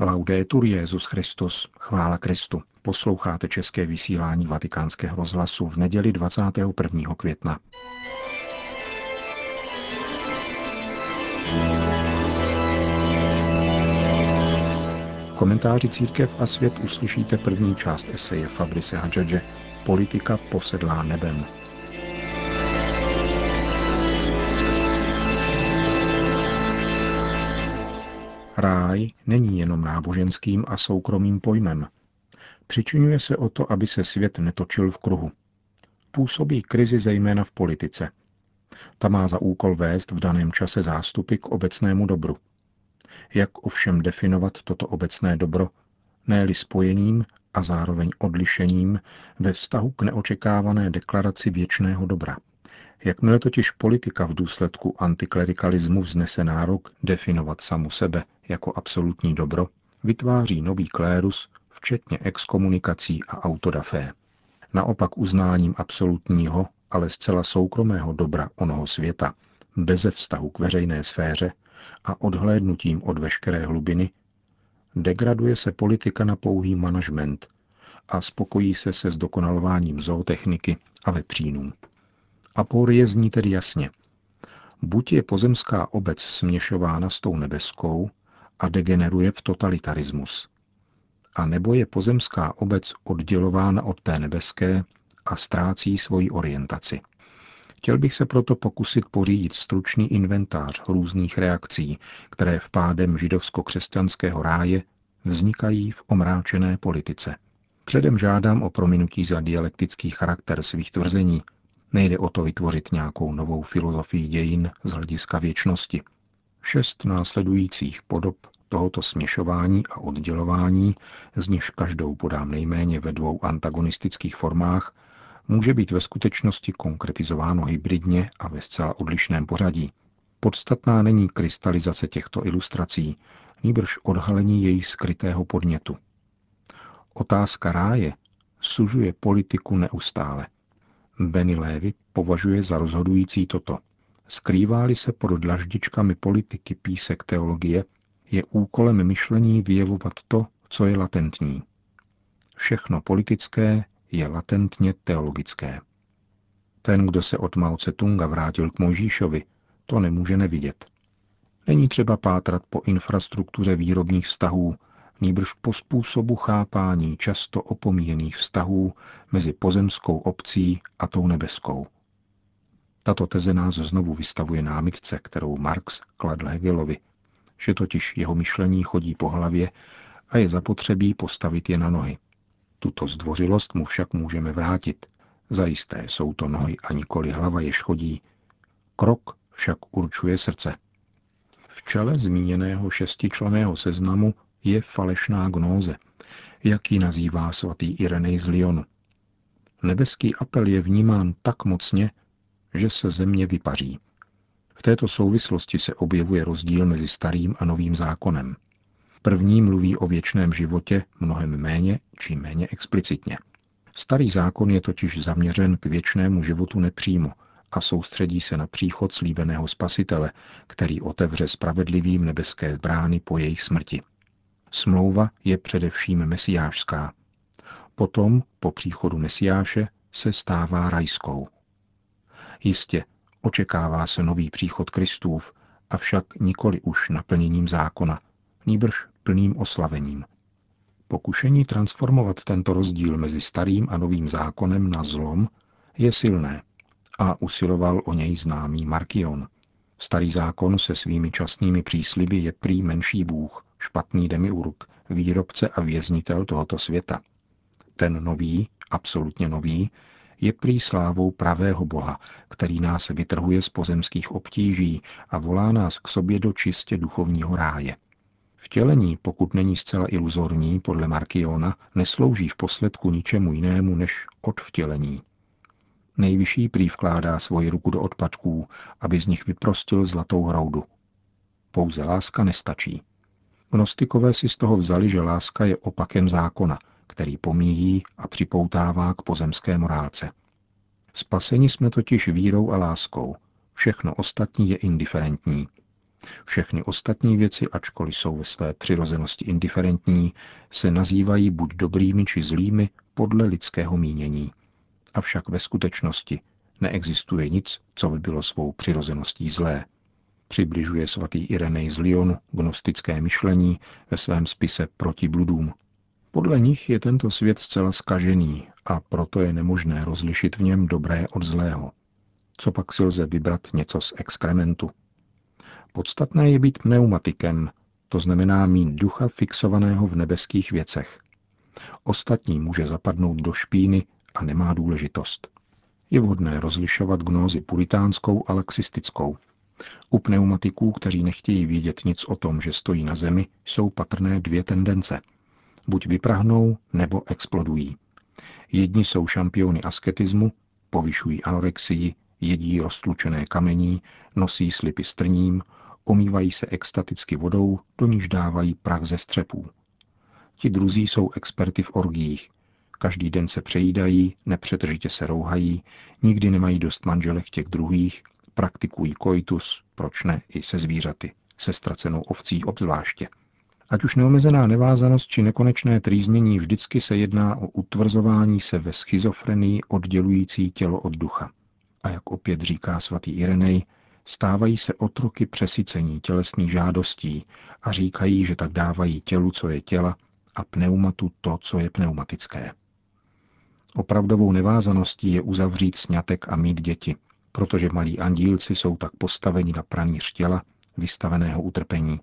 Laudetur Jezus Christus, chvála Kristu. Posloucháte české vysílání Vatikánského rozhlasu v neděli 21. května. V komentáři Církev a svět uslyšíte první část eseje Fabrice Hadžadže Politika posedlá nebem. Ráj není jenom náboženským a soukromým pojmem. Přičinuje se o to, aby se svět netočil v kruhu. Působí krizi zejména v politice. Ta má za úkol vést v daném čase zástupy k obecnému dobru. Jak ovšem definovat toto obecné dobro, ne-li spojením a zároveň odlišením ve vztahu k neočekávané deklaraci věčného dobra – Jakmile totiž politika v důsledku antiklerikalismu vznese nárok definovat samu sebe jako absolutní dobro, vytváří nový klérus, včetně exkomunikací a autodafé. Naopak uznáním absolutního, ale zcela soukromého dobra onoho světa, beze vztahu k veřejné sféře a odhlédnutím od veškeré hlubiny, degraduje se politika na pouhý manažment a spokojí se se zdokonalováním zootechniky a vepřínů. Aporie zní tedy jasně. Buď je pozemská obec směšována s tou nebeskou a degeneruje v totalitarismus, a nebo je pozemská obec oddělována od té nebeské a ztrácí svoji orientaci. Chtěl bych se proto pokusit pořídit stručný inventář různých reakcí, které v pádem židovsko-křesťanského ráje vznikají v omráčené politice. Předem žádám o prominutí za dialektický charakter svých tvrzení, Nejde o to vytvořit nějakou novou filozofii dějin z hlediska věčnosti. Šest následujících podob tohoto směšování a oddělování, z nichž každou podám nejméně ve dvou antagonistických formách, může být ve skutečnosti konkretizováno hybridně a ve zcela odlišném pořadí. Podstatná není krystalizace těchto ilustrací, nýbrž odhalení jejich skrytého podnětu. Otázka ráje sužuje politiku neustále – Benny Lévy považuje za rozhodující toto. Skrývá-li se pod dlaždičkami politiky písek teologie, je úkolem myšlení vyjevovat to, co je latentní. Všechno politické je latentně teologické. Ten, kdo se od Mao Tunga vrátil k Mojžíšovi, to nemůže nevidět. Není třeba pátrat po infrastruktuře výrobních vztahů, nýbrž po způsobu chápání často opomíjených vztahů mezi pozemskou obcí a tou nebeskou. Tato teze nás znovu vystavuje námitce, kterou Marx kladl Hegelovi, že totiž jeho myšlení chodí po hlavě a je zapotřebí postavit je na nohy. Tuto zdvořilost mu však můžeme vrátit. Zajisté jsou to nohy a nikoli hlava, jež chodí. Krok však určuje srdce. V čele zmíněného šestičleného seznamu je falešná gnóze, jak ji nazývá svatý Irenej z Lyonu. Nebeský apel je vnímán tak mocně, že se země vypaří. V této souvislosti se objevuje rozdíl mezi starým a novým zákonem. První mluví o věčném životě mnohem méně či méně explicitně. Starý zákon je totiž zaměřen k věčnému životu nepřímo a soustředí se na příchod slíbeného spasitele, který otevře spravedlivým nebeské brány po jejich smrti. Smlouva je především mesiášská. Potom, po příchodu mesiáše, se stává rajskou. Jistě, očekává se nový příchod Kristův, avšak nikoli už naplněním zákona, nýbrž plným oslavením. Pokušení transformovat tento rozdíl mezi starým a novým zákonem na zlom je silné a usiloval o něj známý Markion. Starý zákon se svými časnými přísliby je prý menší bůh, špatný demiurg, výrobce a věznitel tohoto světa. Ten nový, absolutně nový, je prý slávou pravého Boha, který nás vytrhuje z pozemských obtíží a volá nás k sobě do čistě duchovního ráje. Vtělení, pokud není zcela iluzorní, podle Markiona, neslouží v posledku ničemu jinému než odvtělení. Nejvyšší prý vkládá svoji ruku do odpadků, aby z nich vyprostil zlatou hroudu. Pouze láska nestačí. Gnostikové si z toho vzali, že láska je opakem zákona, který pomíjí a připoutává k pozemské morálce. Spaseni jsme totiž vírou a láskou. Všechno ostatní je indiferentní. Všechny ostatní věci, ačkoliv jsou ve své přirozenosti indiferentní, se nazývají buď dobrými či zlými podle lidského mínění. Avšak ve skutečnosti neexistuje nic, co by bylo svou přirozeností zlé. Přibližuje svatý Irenej z Lyonu gnostické myšlení ve svém spise Proti bludům. Podle nich je tento svět zcela skažený a proto je nemožné rozlišit v něm dobré od zlého. Co pak si lze vybrat něco z exkrementu? Podstatné je být pneumatikem, to znamená mít ducha fixovaného v nebeských věcech. Ostatní může zapadnout do špíny a nemá důležitost. Je vhodné rozlišovat gnózi puritánskou a laxistickou. U pneumatiků, kteří nechtějí vědět nic o tom, že stojí na zemi, jsou patrné dvě tendence. Buď vyprahnou, nebo explodují. Jedni jsou šampiony asketismu, povyšují anorexii, jedí roztlučené kamení, nosí slipy strním, omývají se extaticky vodou, do níž dávají prach ze střepů. Ti druzí jsou experty v orgiích. Každý den se přejídají, nepřetržitě se rouhají, nikdy nemají dost manželek těch druhých, praktikují koitus, proč ne, i se zvířaty, se ztracenou ovcí obzvláště. Ať už neomezená nevázanost či nekonečné trýznění, vždycky se jedná o utvrzování se ve schizofrenii oddělující tělo od ducha. A jak opět říká svatý Irenej, stávají se otroky přesycení tělesných žádostí a říkají, že tak dávají tělu, co je těla, a pneumatu to, co je pneumatické. Opravdovou nevázaností je uzavřít sňatek a mít děti, protože malí andílci jsou tak postaveni na pranýř těla, vystaveného utrpení.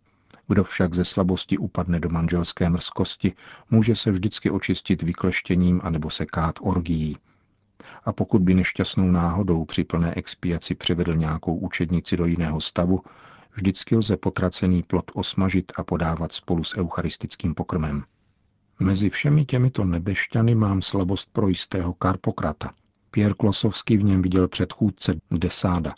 Kdo však ze slabosti upadne do manželské mrzkosti, může se vždycky očistit vykleštěním anebo se kát orgií, a pokud by nešťastnou náhodou při plné expiaci přivedl nějakou učednici do jiného stavu, vždycky lze potracený plot osmažit a podávat spolu s eucharistickým pokrmem. Mezi všemi těmito nebešťany mám slabost pro jistého Karpokrata. Pierre Klosovský v něm viděl předchůdce Desáda.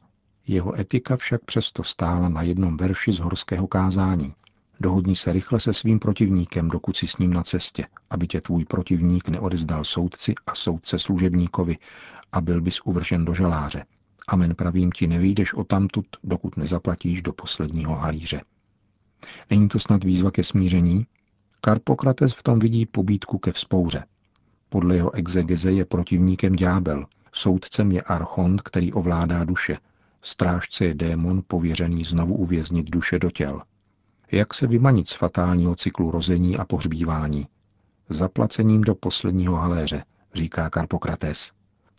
Jeho etika však přesto stála na jednom verši z horského kázání. Dohodni se rychle se svým protivníkem, dokud si s ním na cestě, aby tě tvůj protivník neodezdal soudci a soudce služebníkovi a byl bys uvržen do žaláře. Amen pravím ti, nevyjdeš o tamtud, dokud nezaplatíš do posledního halíře. Není to snad výzva ke smíření? Karpokrates v tom vidí pobídku ke vzpouře. Podle jeho exegeze je protivníkem ďábel, soudcem je archont, který ovládá duše, strážce je démon pověřený znovu uvěznit duše do těl. Jak se vymanit z fatálního cyklu rození a pohřbívání? Zaplacením do posledního haléře, říká Karpokrates.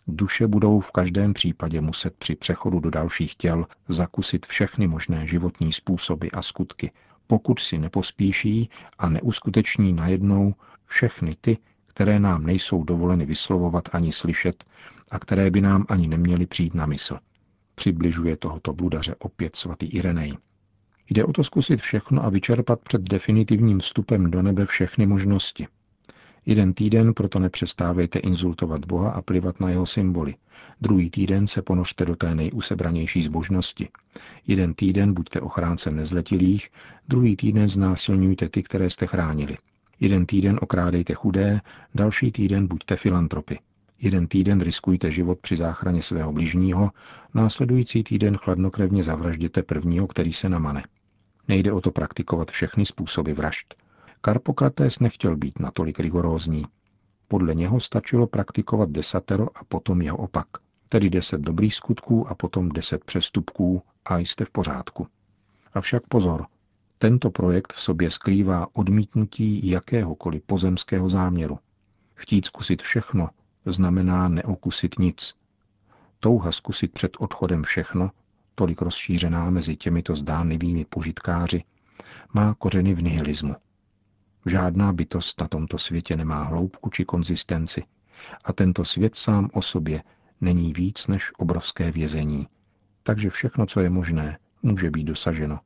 Duše budou v každém případě muset při přechodu do dalších těl zakusit všechny možné životní způsoby a skutky, pokud si nepospíší a neuskuteční najednou všechny ty, které nám nejsou dovoleny vyslovovat ani slyšet a které by nám ani neměly přijít na mysl. Přibližuje tohoto bludaře opět svatý Irenej. Jde o to zkusit všechno a vyčerpat před definitivním vstupem do nebe všechny možnosti. Jeden týden proto nepřestávejte insultovat Boha a plivat na jeho symboly. Druhý týden se ponožte do té nejusebranější zbožnosti. Jeden týden buďte ochráncem nezletilých, druhý týden znásilňujte ty, které jste chránili. Jeden týden okrádejte chudé, další týden buďte filantropy. Jeden týden riskujte život při záchraně svého bližního, následující týden chladnokrevně zavražděte prvního, který se namane. Nejde o to praktikovat všechny způsoby vražd. Karpokrates nechtěl být natolik rigorózní. Podle něho stačilo praktikovat desatero a potom jeho opak, tedy deset dobrých skutků a potom deset přestupků a jste v pořádku. Avšak pozor, tento projekt v sobě skrývá odmítnutí jakéhokoliv pozemského záměru. Chtít zkusit všechno znamená neokusit nic. Touha zkusit před odchodem všechno, tolik rozšířená mezi těmito zdánlivými požitkáři, má kořeny v nihilismu. Žádná bytost na tomto světě nemá hloubku či konzistenci a tento svět sám o sobě není víc než obrovské vězení. Takže všechno, co je možné, může být dosaženo.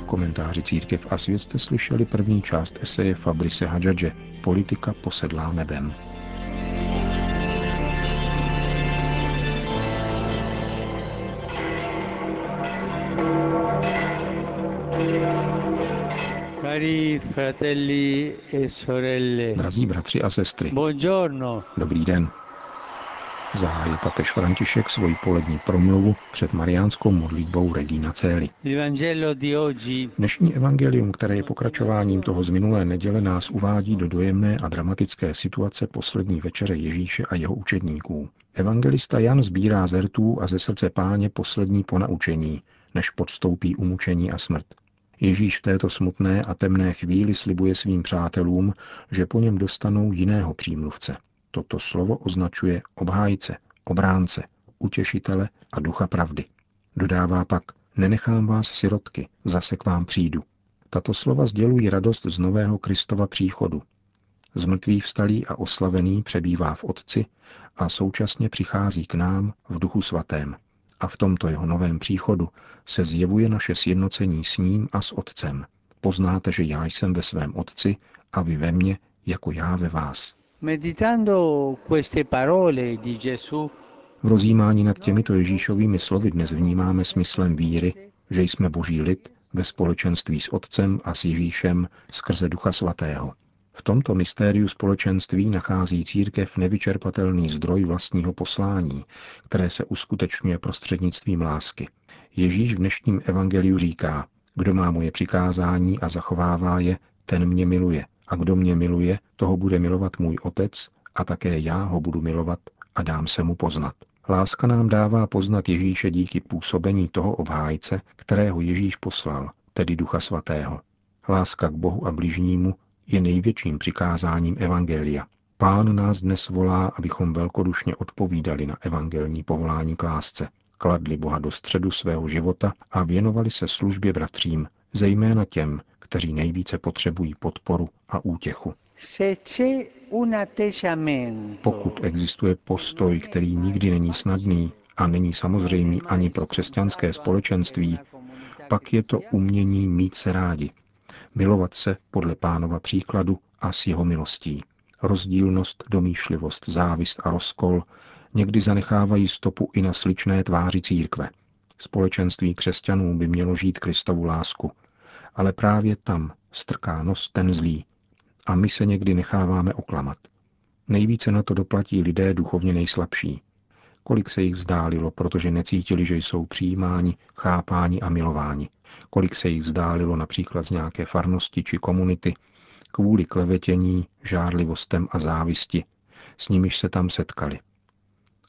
V komentáři Církev a svět jste slyšeli první část eseje Fabrice Hadžadže Politika posedlá nebem. E sorelle. Drazí bratři a sestry. Buongiorno. Dobrý den. Zahájil papež František svoji polední promluvu před mariánskou modlitbou Regina Celi. Dnešní evangelium, které je pokračováním toho z minulé neděle, nás uvádí do dojemné a dramatické situace poslední večeře Ježíše a jeho učedníků. Evangelista Jan sbírá z rtů a ze srdce páně poslední ponaučení, než podstoupí umučení a smrt. Ježíš v této smutné a temné chvíli slibuje svým přátelům, že po něm dostanou jiného přímluvce. Toto slovo označuje obhájce, obránce, utěšitele a ducha pravdy. Dodává pak, nenechám vás sirotky, zase k vám přijdu. Tato slova sdělují radost z nového Kristova příchodu. Zmrtvý vstalý a oslavený přebývá v Otci a současně přichází k nám v Duchu Svatém. A v tomto jeho novém příchodu se zjevuje naše sjednocení s ním a s Otcem. Poznáte, že já jsem ve svém Otci a vy ve mně, jako já ve vás. V rozjímání nad těmito Ježíšovými slovy dnes vnímáme smyslem víry, že jsme boží lid ve společenství s Otcem a s Ježíšem skrze Ducha Svatého. V tomto mystériu společenství nachází církev nevyčerpatelný zdroj vlastního poslání, které se uskutečňuje prostřednictvím lásky. Ježíš v dnešním evangeliu říká, kdo má moje přikázání a zachovává je, ten mě miluje. A kdo mě miluje, toho bude milovat můj otec a také já ho budu milovat a dám se mu poznat. Láska nám dává poznat Ježíše díky působení toho obhájce, kterého Ježíš poslal, tedy Ducha Svatého. Láska k Bohu a bližnímu je největším přikázáním Evangelia. Pán nás dnes volá, abychom velkodušně odpovídali na evangelní povolání k lásce, kladli Boha do středu svého života a věnovali se službě bratřím, zejména těm, kteří nejvíce potřebují podporu a útěchu. Pokud existuje postoj, který nikdy není snadný a není samozřejmý ani pro křesťanské společenství, pak je to umění mít se rádi, milovat se podle pánova příkladu a s jeho milostí. Rozdílnost, domýšlivost, závist a rozkol někdy zanechávají stopu i na sličné tváři církve. Společenství křesťanů by mělo žít Kristovu lásku, ale právě tam strká nos ten zlý. A my se někdy necháváme oklamat. Nejvíce na to doplatí lidé duchovně nejslabší. Kolik se jich vzdálilo, protože necítili, že jsou přijímáni, chápáni a milováni. Kolik se jich vzdálilo například z nějaké farnosti či komunity, kvůli klevetění, žárlivostem a závisti, s nimiž se tam setkali.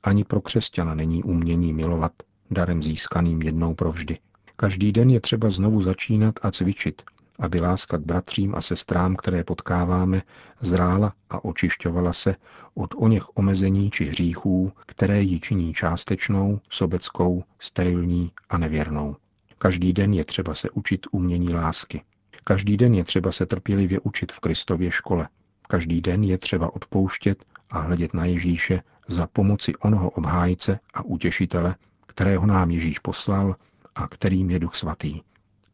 Ani pro křesťana není umění milovat darem získaným jednou provždy. Každý den je třeba znovu začínat a cvičit, aby láska k bratřím a sestrám, které potkáváme, zrála a očišťovala se od oněch omezení či hříchů, které ji činí částečnou, sobeckou, sterilní a nevěrnou. Každý den je třeba se učit umění lásky. Každý den je třeba se trpělivě učit v Kristově škole. Každý den je třeba odpouštět a hledět na Ježíše za pomoci onoho obhájce a utěšitele, kterého nám Ježíš poslal a kterým je Duch Svatý.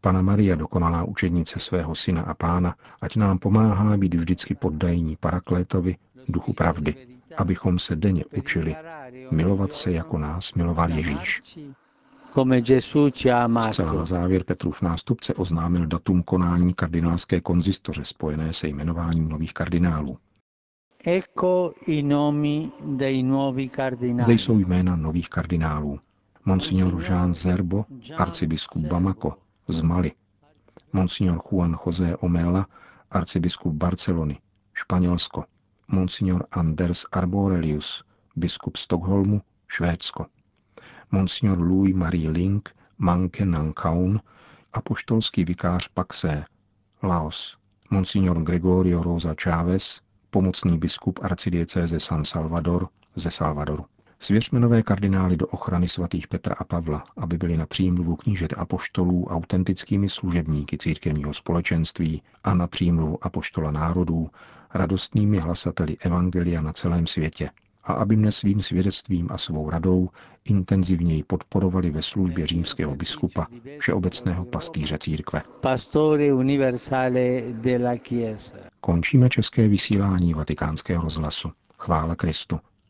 Pana Maria, dokonalá učednice svého syna a pána, ať nám pomáhá být vždycky poddajní Paraklétovi, duchu pravdy, abychom se denně učili milovat se, jako nás miloval Ježíš. Zcela na závěr Petrův nástupce oznámil datum konání kardinálské konzistoře spojené se jmenováním nových kardinálů. Zde jsou jména nových kardinálů. Monsignor Jean Zerbo, arcibiskup Bamako z Mali. Monsignor Juan José Omela, arcibiskup Barcelony, Španělsko. Monsignor Anders Arborelius, biskup Stockholmu, Švédsko monsignor Louis Marie Link, Manke Nankaun, apoštolský vikář Paxé, Laos, monsignor Gregorio Rosa Chávez, pomocný biskup arcidiecéze San Salvador ze Salvadoru. Svěřme nové kardinály do ochrany svatých Petra a Pavla, aby byli na přímluvu knížet apoštolů autentickými služebníky církevního společenství a na přímluvu apoštola národů radostnými hlasateli Evangelia na celém světě, a aby mne svým svědectvím a svou radou intenzivněji podporovali ve službě římského biskupa, všeobecného pastýře církve. Končíme české vysílání vatikánského rozhlasu. Chvála Kristu.